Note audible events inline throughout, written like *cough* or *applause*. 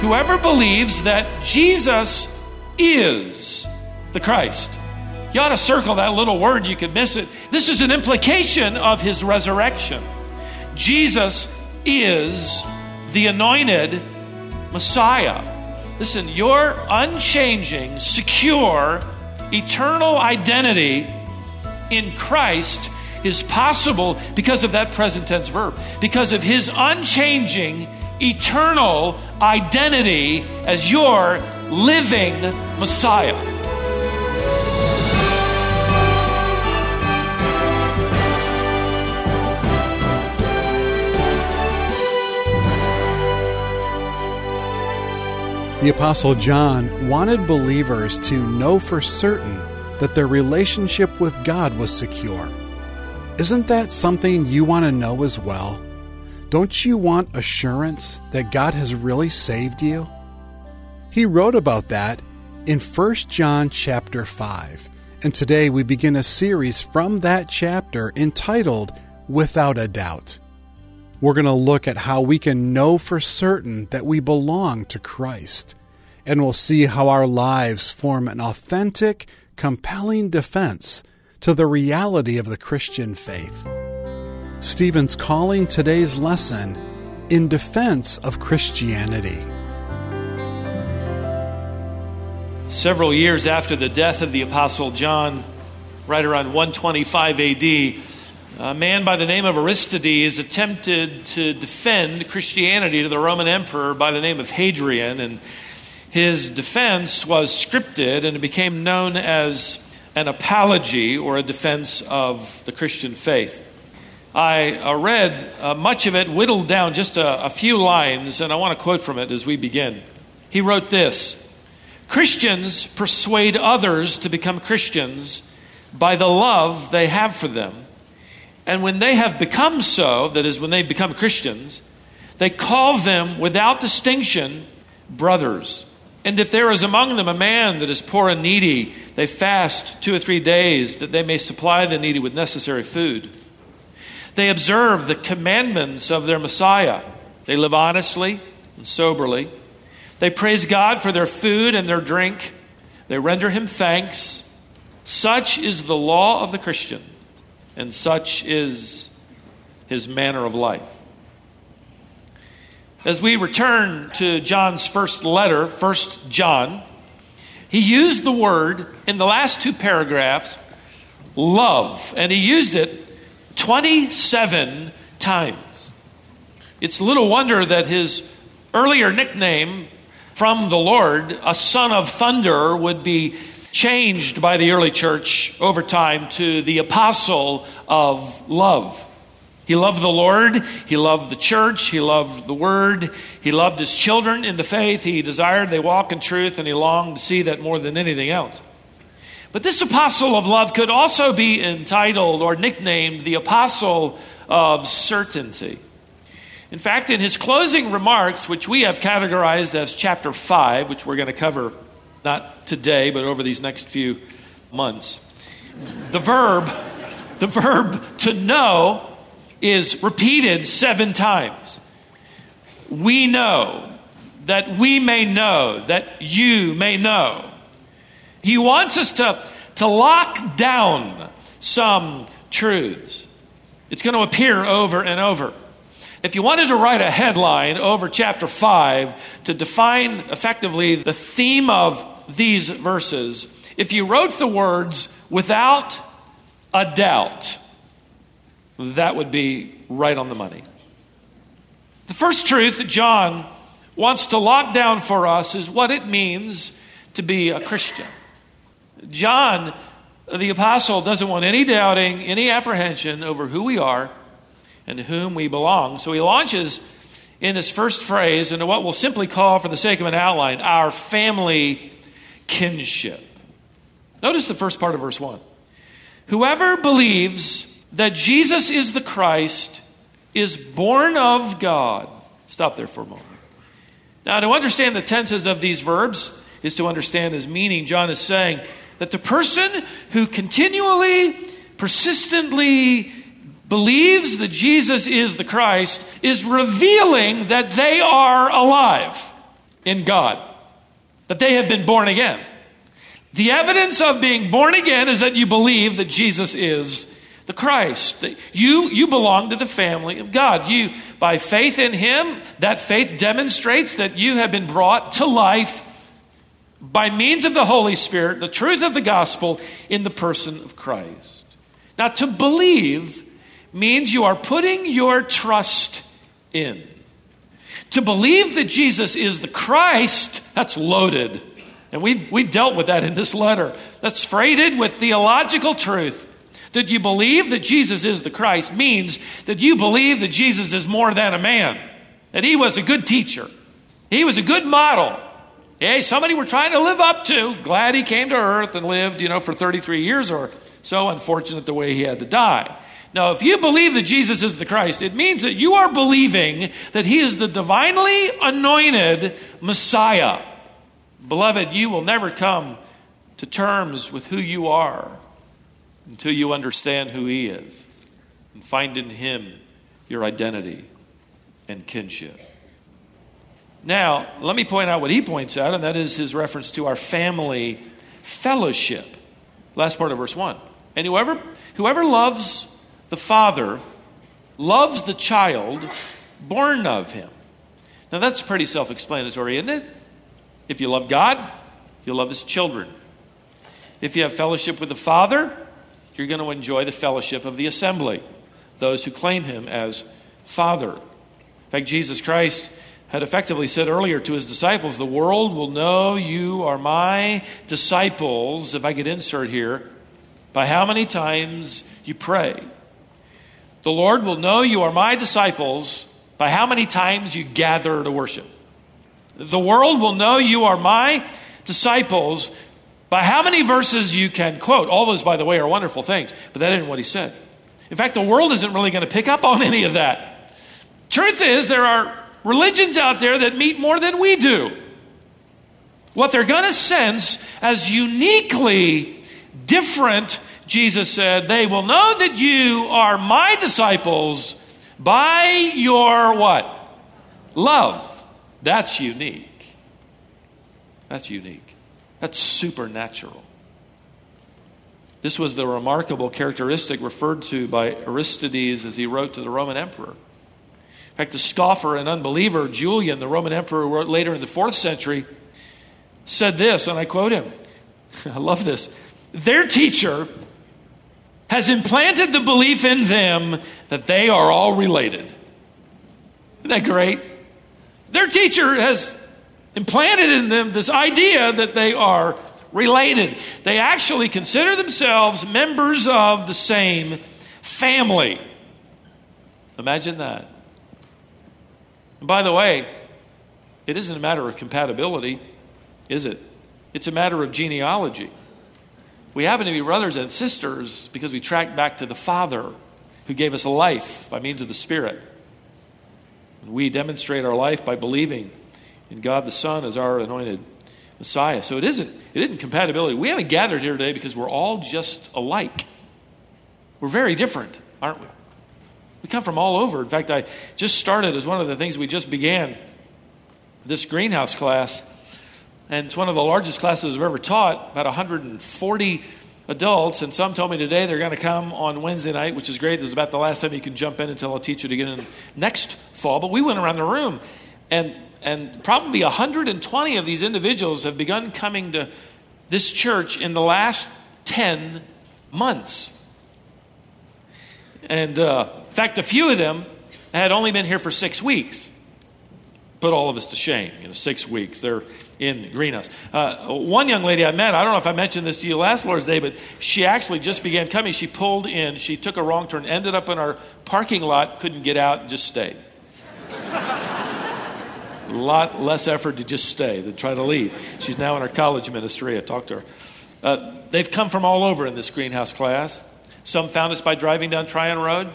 Whoever believes that Jesus is the Christ. You ought to circle that little word, you could miss it. This is an implication of his resurrection. Jesus is the anointed Messiah. Listen, your unchanging, secure, eternal identity in Christ is possible because of that present tense verb, because of his unchanging, eternal identity as your living Messiah. The Apostle John wanted believers to know for certain that their relationship with God was secure. Isn't that something you want to know as well? Don't you want assurance that God has really saved you? He wrote about that in 1 John chapter 5. And today we begin a series from that chapter entitled Without a Doubt. We're going to look at how we can know for certain that we belong to Christ. And we'll see how our lives form an authentic, compelling defense to the reality of the Christian faith. Stephen's calling today's lesson in defense of Christianity. Several years after the death of the Apostle John, right around 125 AD, a man by the name of Aristides attempted to defend Christianity to the Roman emperor by the name of Hadrian, and his defense was scripted and it became known as an apology or a defense of the Christian faith. I uh, read uh, much of it, whittled down just a, a few lines, and I want to quote from it as we begin. He wrote this Christians persuade others to become Christians by the love they have for them and when they have become so, that is, when they become Christians, they call them without distinction brothers. And if there is among them a man that is poor and needy, they fast two or three days that they may supply the needy with necessary food. They observe the commandments of their Messiah. They live honestly and soberly. They praise God for their food and their drink. They render him thanks. Such is the law of the Christian and such is his manner of life. As we return to John's first letter, 1 John, he used the word in the last two paragraphs, love, and he used it 27 times. It's little wonder that his earlier nickname from the Lord, a son of thunder, would be changed by the early church over time to the apostle of love. He loved the Lord, he loved the church, he loved the word, he loved his children in the faith, he desired they walk in truth, and he longed to see that more than anything else. But this apostle of love could also be entitled or nicknamed the apostle of certainty. In fact, in his closing remarks, which we have categorized as chapter 5, which we're going to cover not today, but over these next few months. The verb, the verb to know is repeated seven times. We know, that we may know, that you may know. He wants us to, to lock down some truths. It's going to appear over and over. If you wanted to write a headline over chapter 5 to define effectively the theme of these verses, if you wrote the words without a doubt, that would be right on the money. The first truth that John wants to lock down for us is what it means to be a Christian. John, the apostle, doesn't want any doubting, any apprehension over who we are and to whom we belong. So he launches in his first phrase into what we'll simply call, for the sake of an outline, our family kinship. Notice the first part of verse 1. Whoever believes that Jesus is the Christ is born of God. Stop there for a moment. Now, to understand the tenses of these verbs is to understand his meaning. John is saying that the person who continually, persistently believes that Jesus is the Christ is revealing that they are alive in God, that they have been born again. The evidence of being born again is that you believe that Jesus is the Christ. You, you belong to the family of God. You, by faith in Him, that faith demonstrates that you have been brought to life by means of the Holy Spirit, the truth of the gospel in the person of Christ. Now, to believe means you are putting your trust in. To believe that Jesus is the Christ, that's loaded. And we've, we've dealt with that in this letter. That's freighted with theological truth. That you believe that Jesus is the Christ means that you believe that Jesus is more than a man, that he was a good teacher, he was a good model. Hey, somebody we're trying to live up to. Glad he came to earth and lived, you know, for 33 years or so. Unfortunate the way he had to die. Now, if you believe that Jesus is the Christ, it means that you are believing that he is the divinely anointed Messiah. Beloved, you will never come to terms with who you are until you understand who He is and find in Him your identity and kinship. Now, let me point out what he points out, and that is his reference to our family fellowship. Last part of verse 1. And whoever, whoever loves the Father loves the child born of him. Now, that's pretty self explanatory, isn't it? If you love God, you'll love his children. If you have fellowship with the Father, you're going to enjoy the fellowship of the assembly, those who claim him as Father. In fact, Jesus Christ had effectively said earlier to his disciples, The world will know you are my disciples, if I could insert here, by how many times you pray. The Lord will know you are my disciples by how many times you gather to worship. The world will know you are my disciples by how many verses you can quote. All those, by the way, are wonderful things, but that isn't what he said. In fact, the world isn't really going to pick up on any of that. Truth is, there are religions out there that meet more than we do. What they're going to sense as uniquely different, Jesus said, they will know that you are my disciples by your what? Love. That's unique. That's unique. That's supernatural. This was the remarkable characteristic referred to by Aristides as he wrote to the Roman emperor. In fact, the scoffer and unbeliever Julian, the Roman emperor, wrote later in the fourth century, said this, and I quote him. *laughs* I love this. Their teacher has implanted the belief in them that they are all related. Isn't that great? Their teacher has implanted in them this idea that they are related. They actually consider themselves members of the same family. Imagine that. And by the way, it isn't a matter of compatibility, is it? It's a matter of genealogy. We happen to be brothers and sisters because we track back to the Father who gave us life by means of the Spirit. And we demonstrate our life by believing in God the Son as our anointed Messiah. So it isn't, it isn't compatibility. We haven't gathered here today because we're all just alike. We're very different, aren't we? We come from all over. In fact, I just started as one of the things we just began this greenhouse class. And it's one of the largest classes I've ever taught, about 140 adults. And some told me today they're going to come on Wednesday night, which is great. This is about the last time you can jump in until I'll teach you to get in next fall. But we went around the room, and and probably 120 of these individuals have begun coming to this church in the last 10 months. And uh, in fact, a few of them had only been here for six weeks. Put all of us to shame. You know, six weeks. They're in Greenhouse. Uh, one young lady I met, I don't know if I mentioned this to you last Lord's Day, but she actually just began coming. She pulled in, she took a wrong turn, ended up in our parking lot, couldn't get out, and just stayed. A lot less effort to just stay than try to leave. She's now in our college ministry. I talked to her. Uh, they've come from all over in this greenhouse class. Some found us by driving down Tryon Road,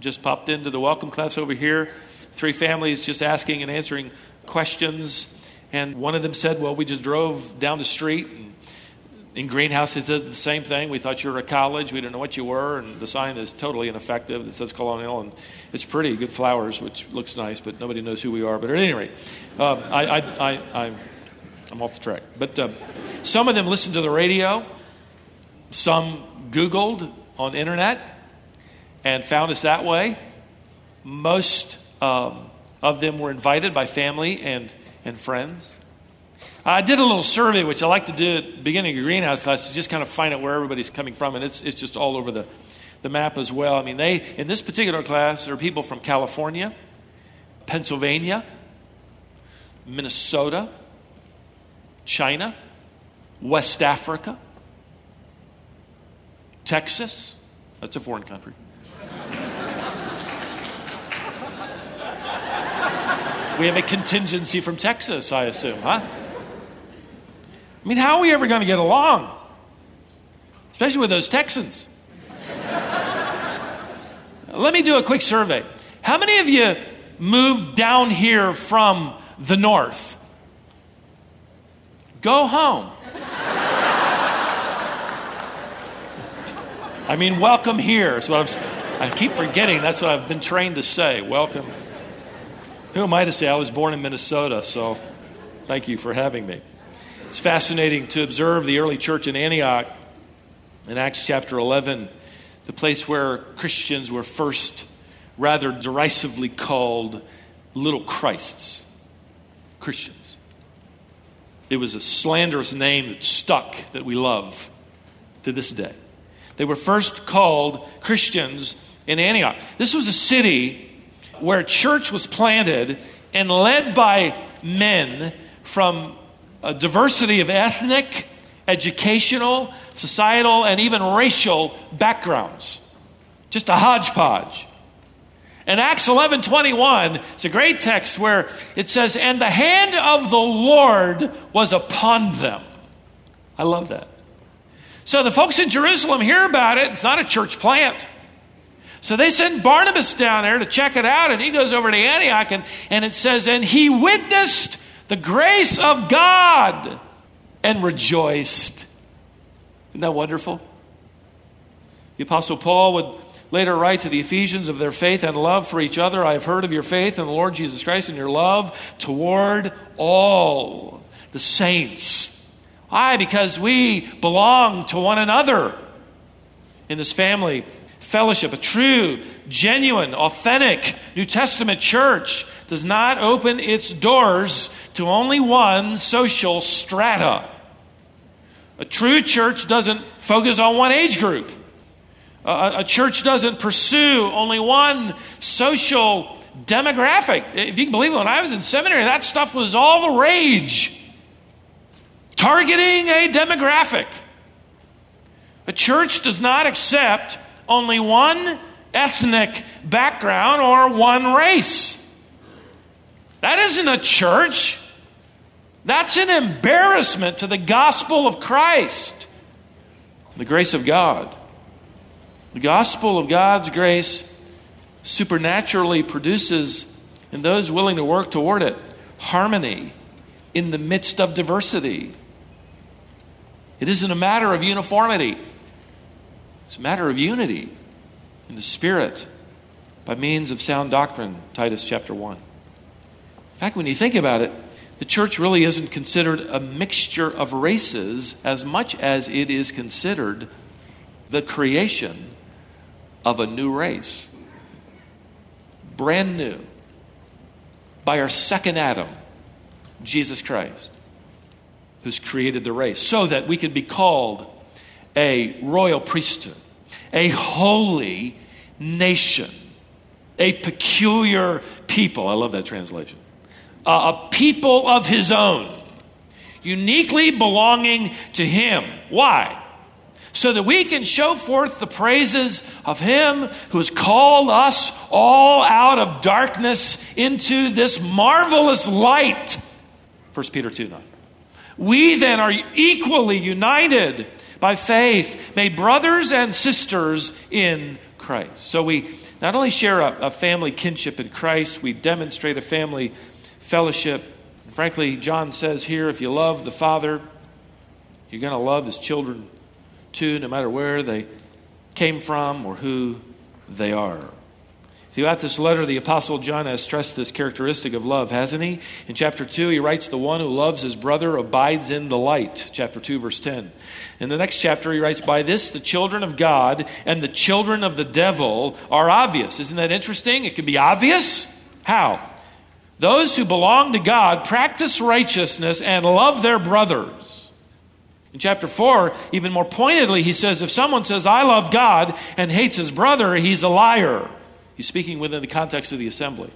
just popped into the welcome class over here. Three families just asking and answering questions. And one of them said, Well, we just drove down the street and in Greenhouse, it did the same thing. We thought you were a college. We didn't know what you were, and the sign is totally ineffective. It says Colonial, and it's pretty, good flowers, which looks nice, but nobody knows who we are. But at any rate, uh, I, I, I, I, am off the track. But uh, some of them listened to the radio. Some Googled on internet and found us that way. Most um, of them were invited by family and, and friends. I did a little survey, which I like to do at the beginning of greenhouse class, to just kind of find out where everybody's coming from, and it's, it's just all over the, the map as well. I mean, they in this particular class, there are people from California, Pennsylvania, Minnesota, China, West Africa, Texas. That's a foreign country. *laughs* we have a contingency from Texas, I assume, huh? I mean, how are we ever going to get along? Especially with those Texans. Let me do a quick survey. How many of you moved down here from the north? Go home. I mean, welcome here. That's what I'm, I keep forgetting. That's what I've been trained to say. Welcome. Who am I to say? I was born in Minnesota, so thank you for having me. It's fascinating to observe the early church in Antioch in Acts chapter 11, the place where Christians were first rather derisively called little Christs. Christians. It was a slanderous name that stuck that we love to this day. They were first called Christians in Antioch. This was a city where church was planted and led by men from a diversity of ethnic, educational, societal, and even racial backgrounds. Just a hodgepodge. In Acts 11 21, it's a great text where it says, And the hand of the Lord was upon them. I love that. So the folks in Jerusalem hear about it. It's not a church plant. So they send Barnabas down there to check it out, and he goes over to Antioch, and, and it says, And he witnessed the grace of God and rejoiced. Isn't that wonderful? The Apostle Paul would later write to the Ephesians of their faith and love for each other. I have heard of your faith in the Lord Jesus Christ and your love toward all the saints. Why? Because we belong to one another in this family fellowship, a true, genuine, authentic New Testament church does not open its doors to only one social strata. A true church doesn't focus on one age group. A, a, church doesn't pursue only one social demographic. If you can believe it, when I was in seminary, that stuff was all the rage. Targeting a demographic. A church does not accept only one ethnic background or one race. That isn't a church. That's an embarrassment to the gospel of Christ, the grace of God. The gospel of God's grace supernaturally produces in those willing to work toward it harmony in the midst of diversity. It isn't a matter of uniformity, it's a matter of unity in the Spirit by means of sound doctrine, Titus chapter 1. In fact, when you think about it, the church really isn't considered a mixture of races as much as it is considered the creation of a new race. Brand new. By our second Adam, Jesus Christ, who's created the race, so that we can be called a royal priesthood, a holy nation, a peculiar people. I love that translation a people of his own, uniquely belonging to him. Why? So that we can show forth the praises of him who has called us all out of darkness into this marvelous light. 1 Peter 2 9. We then are equally united by faith, made brothers and sisters in Christ. So we not only share a, a family kinship in Christ, we demonstrate a family fellowship. Frankly, John says here if you love the Father, You're going to love his children too, no matter where they came from or who they are. Throughout this letter, the Apostle John has stressed this characteristic of love, hasn't he? In chapter 2, he writes, The one who loves his brother abides in the light. Chapter 2, verse 10. In the next chapter, he writes, By this the children of God and the children of the devil are obvious. Isn't that interesting? It can be obvious. How? Those who belong to God practice righteousness and love their brothers. In chapter 4, even more pointedly, he says, If someone says, I love God and hates his brother, he's a liar. He's speaking within the context of the assembly.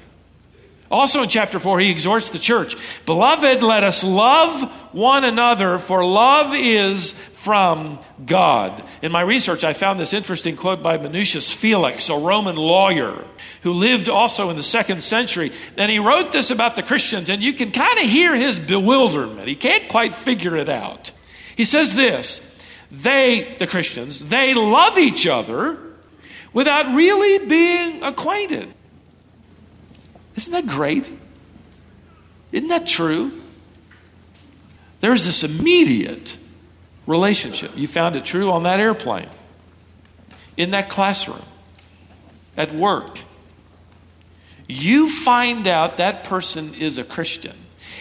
Also in chapter 4, he exhorts the church Beloved, let us love one another, for love is from God. In my research, I found this interesting quote by Minucius Felix, a Roman lawyer who lived also in the second century. And he wrote this about the Christians, and you can kind of hear his bewilderment. He can't quite figure it out. He says this They, the Christians, they love each other without really being acquainted. Isn't that great? Isn't that true? There's this immediate relationship. You found it true on that airplane, in that classroom, at work. You find out that person is a Christian.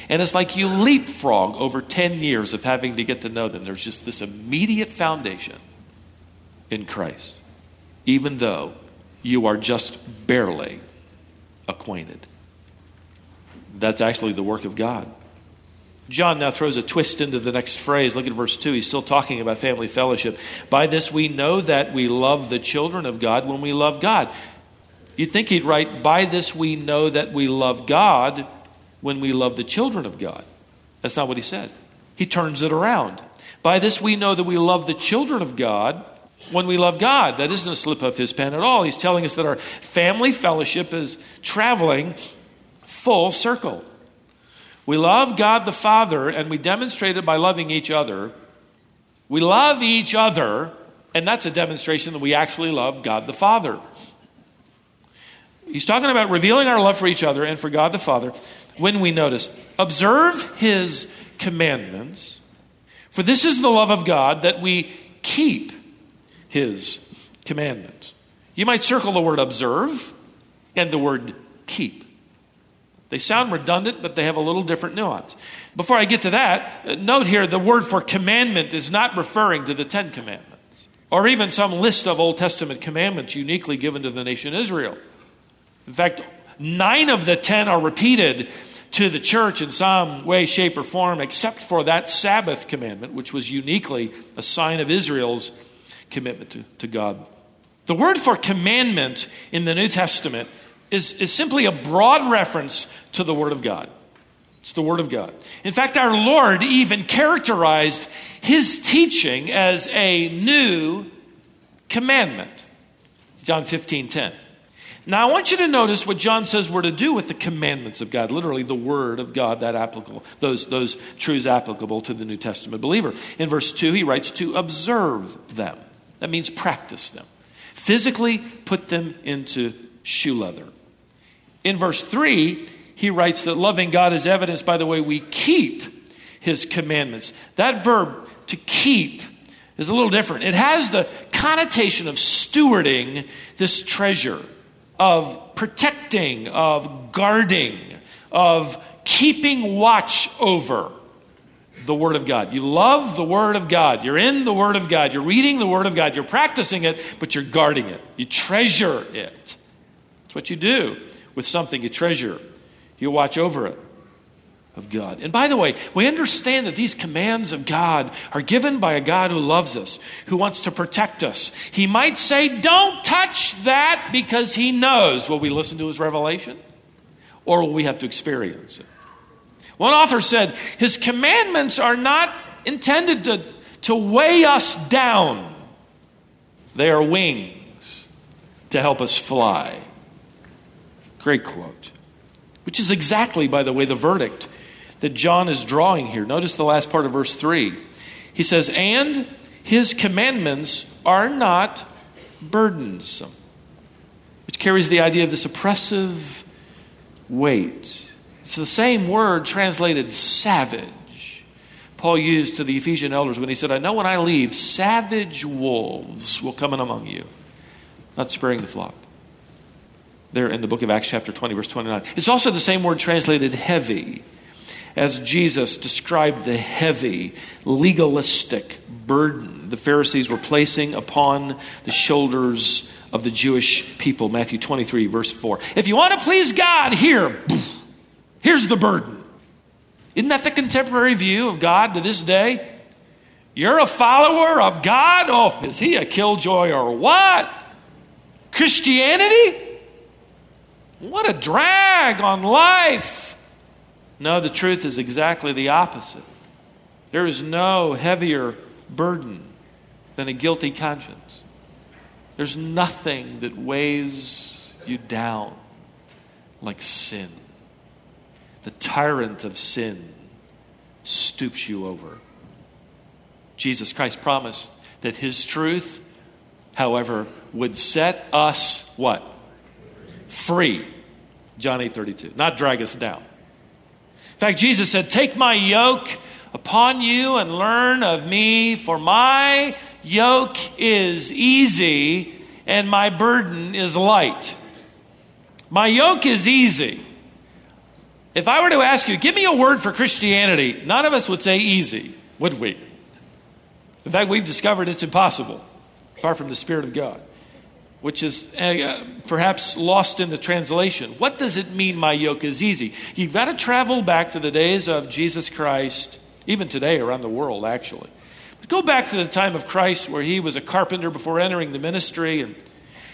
And it's like you leapfrog over 10 years of having to get to know them. There's just this immediate foundation in Christ even though you are just barely acquainted. That's actually the work of God. John now throws a twist into the next phrase. Look at verse 2. He's still talking about family fellowship. By this we know that we love the children of God when we love God. You'd think he'd write, By this we know that we love God when we love the children of God. That's not what he said. He turns it around. By this we know that we love the children of God when we love God. That isn't a slip of his pen at all. He's telling us that our family fellowship is traveling full circle. We love God the Father, and we demonstrate it by loving each other. We love each other, and that's a demonstration that we actually love God the Father. He's talking about revealing our love for each other and for God the Father when we notice, observe his commandments, for this is the love of God that we keep his commandments. You might circle the word observe and the word keep. They sound redundant, but they have a little different nuance. Before I get to that, uh, note here the word for commandment is not referring to the Ten Commandments or even some list of Old Testament commandments uniquely given to the nation Israel. In fact, nine of the ten are repeated to the church in some way, shape, or form, except for that Sabbath commandment, which was uniquely a sign of Israel's commitment to, to God. The word for commandment in the New Testament is, is simply a broad reference to the Word of God. It's the Word of God. In fact, our Lord even characterized his teaching as a new commandment. John 15 10. Now, I want you to notice what John says we're to do with the commandments of God, literally the Word of God, that applicable, those, those truths applicable to the New Testament believer. In verse 2, he writes to observe them. That means practice them. Physically put them into shoe leather. In verse 3, he writes that loving God is evidenced by the way we keep his commandments. That verb, to keep, is a little different. It has the connotation of stewarding this treasure, of protecting, of guarding, of keeping watch over the Word of God. You love the Word of God. You're in the Word of God. You're reading the Word of God. You're practicing it, but you're guarding it. You treasure it. That's what you do with something you treasure. You watch over it of God. And by the way, we understand that these commands of God are given by a God who loves us, who wants to protect us. He might say, Don't touch that because He knows. Will we listen to His revelation? Or will we have to experience it? One author said, His commandments are not intended to, to weigh us down, they are wings to help us fly. Great quote. Which is exactly, by the way, the verdict that John is drawing here. Notice the last part of verse 3. He says, And his commandments are not burdensome, which carries the idea of this oppressive weight it's the same word translated savage, Paul used to the Ephesian elders when he said, I know when I leave, savage wolves will come in among you, not sparing the flock. There in the book of Acts, chapter 20, verse 29. It's also the same word translated heavy, as Jesus described the heavy, legalistic burden the Pharisees were placing upon the shoulders of the Jewish people. Matthew 23, verse 4. If you want to please God, here, *sniffs* here's the burden. Isn't that the contemporary view of God to this day? You're a follower of God? Oh, is he a killjoy or what? Christianity? What a drag on life. No, the truth is exactly the opposite. There is no heavier burden than a guilty conscience. There's nothing that weighs you down like sin. The tyrant of sin stoops you over. Jesus Christ promised that his truth, however, would set us what? Free. John 8 32. Not drag us down. In fact, Jesus said, Take my yoke upon you and learn of me, for my yoke is easy and my burden is light. My yoke is easy. If I were to ask you, give me a word for Christianity, none of us would say easy, would we? In fact, we've discovered it's impossible, far from the Spirit of God, which is uh, perhaps lost in the translation. What does it mean, my yoke is easy? You've got to travel back to the days of Jesus Christ, even today around the world, actually. But go back to the time of Christ where he was a carpenter before entering the ministry, and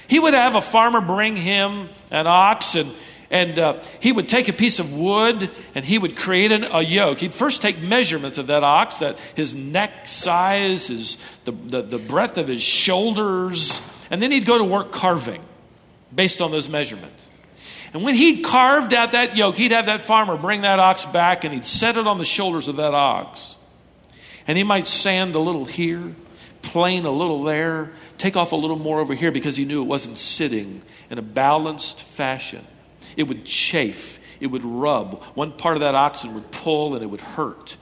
he would have a farmer bring him an ox and and uh, he would take a piece of wood and he would create an, a yoke. He'd first take measurements of that ox, that his neck size, his, the, the, the breadth of his shoulders, and then he'd go to work carving based on those measurements. And when he'd carved out that yoke, he'd have that farmer bring that ox back and he'd set it on the shoulders of that ox. And he might sand a little here, plane a little there, take off a little more over here because he knew it wasn't sitting in a balanced fashion. It would chafe, it would rub. One part of that oxen would pull and it would hurt.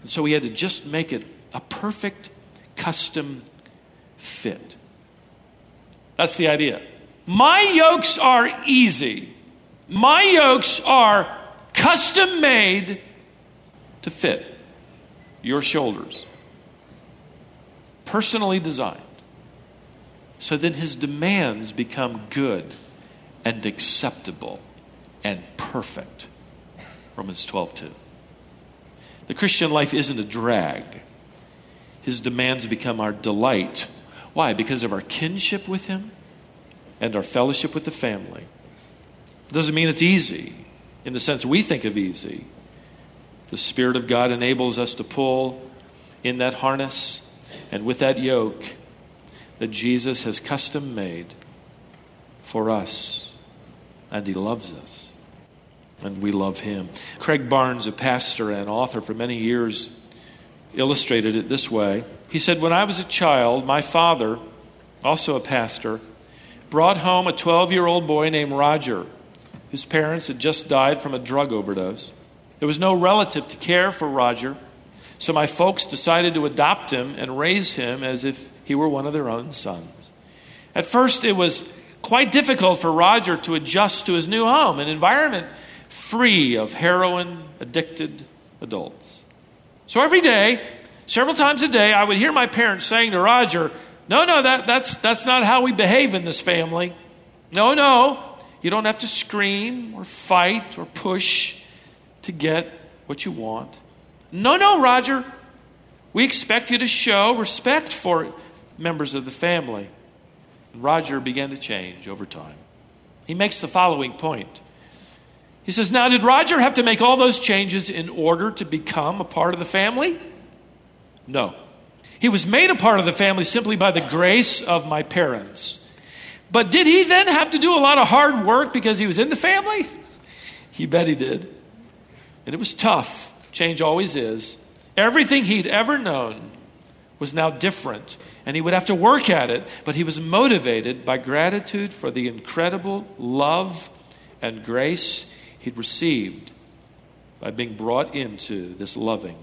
And so he had to just make it a perfect custom fit. That's the idea. My yokes are easy. My yokes are custom made to fit your shoulders, personally designed. So then his demands become good and acceptable and perfect. Romans 12, 2. The Christian life isn't a drag. His demands become our delight. Why? Because of our kinship with Him and our fellowship with the family. It doesn't mean it's easy in the sense we think of easy. The Spirit of God enables us to pull in that harness and with that yoke that Jesus has custom made for us, and He loves us and we love him. Craig Barnes, a pastor and author for many years, illustrated it this way. He said, When I was a child, my father, also a pastor, brought home a 12 year old boy named Roger, whose parents had just died from a drug overdose. There was no relative to care for Roger, so my folks decided to adopt him and raise him as if he were one of their own sons. At first, it was quite difficult for Roger to adjust to his new home, an environment free of heroin addicted adults. So every day, several times a day, I would hear my parents saying to Roger, No, no, that, that's, that's not how we behave in this family. No, no, you don't have to scream or fight or push to get what you want. No, no, Roger, we expect you to show respect for members of the family. And Roger began to change over time. He makes the following point he says, Now, did Roger have to make all those changes in order to become a part of the family? No. He was made a part of the family simply by the grace of my parents. But did he then have to do a lot of hard work because he was in the family? He bet he did. And it was tough. Change always is. Everything he'd ever known was now different, and he would have to work at it, but he was motivated by gratitude for the incredible love and grace he'd received by being brought into this loving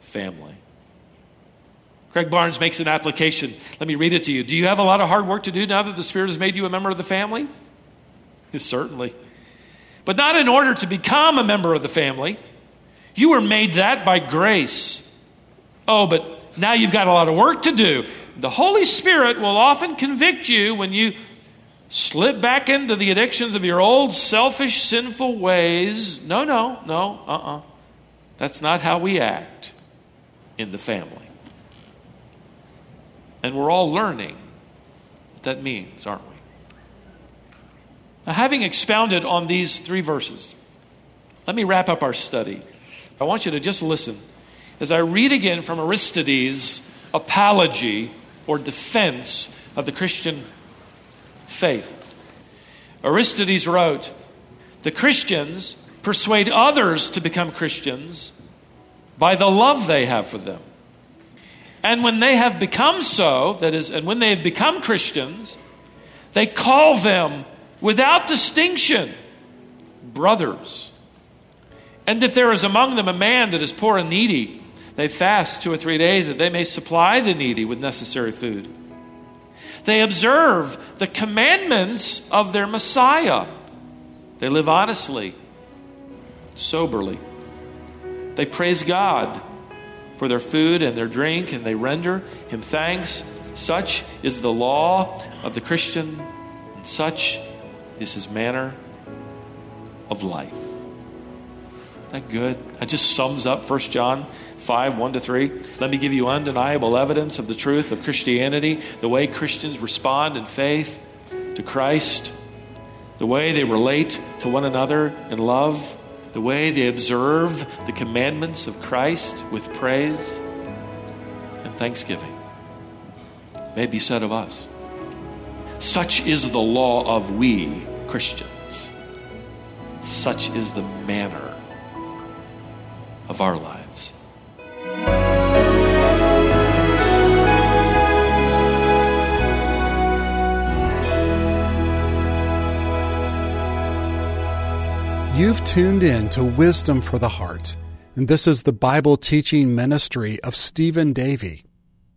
family. Craig Barnes makes an application. Let me read it to you. Do you have a lot of hard work to do now that the Spirit has made you a member of the family? *laughs* Certainly. But not in order to become a member of the family. You were made that by grace. Oh, but now you've got a lot of work to do. The Holy Spirit will often convict you when you slip back into the addictions of your old selfish, sinful ways. No, no, no, uh uh-uh. uh. That's not how we act in the family. And we're all learning what that means, aren't we? Now, having expounded on these three verses, let me wrap up our study. I want you to just listen as I read again from Aristides' apology or defense of the Christian faith. Aristides wrote, The Christians persuade others to become Christians by the love they have for them. And when they have become so, that is, and when they have become Christians, they call them without distinction brothers. And if there is among them a man that is poor and needy, they fast two or three days that they may supply the needy with necessary food. They observe the commandments of their Messiah. They live honestly, soberly. They praise God for their food and their drink, and they render Him thanks. Such is the law of the Christian, and such is His manner of life. Isn't that good? That just sums up 1 John 5 1 to 3. Let me give you undeniable evidence of the truth of Christianity, the way Christians respond in faith to Christ, the way they relate to one another in love, the way they observe the commandments of Christ with praise and thanksgiving. May be said of us. Such is the law of we Christians. Such is the manner of our lives. You've tuned in to Wisdom for the Heart, and this is the Bible teaching ministry of Stephen Davey.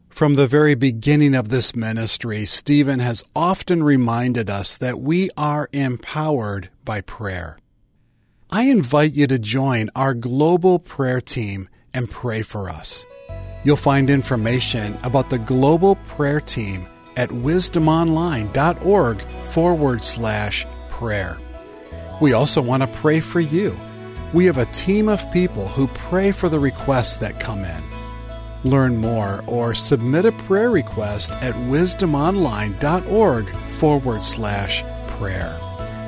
From the very beginning of this ministry, Stephen has often reminded us that we are empowered by prayer. I invite you to join our global prayer team and pray for us. You'll find information about the global prayer team at wisdomonline.org forward slash prayer. We also want to pray for you. We have a team of people who pray for the requests that come in. Learn more or submit a prayer request at wisdomonline.org forward slash prayer.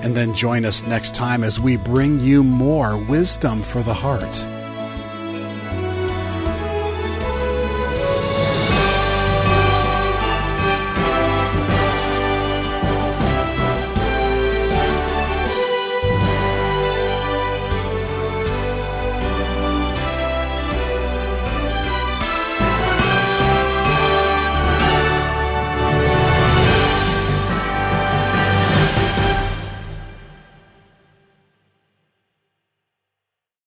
And then join us next time as we bring you more wisdom for the heart.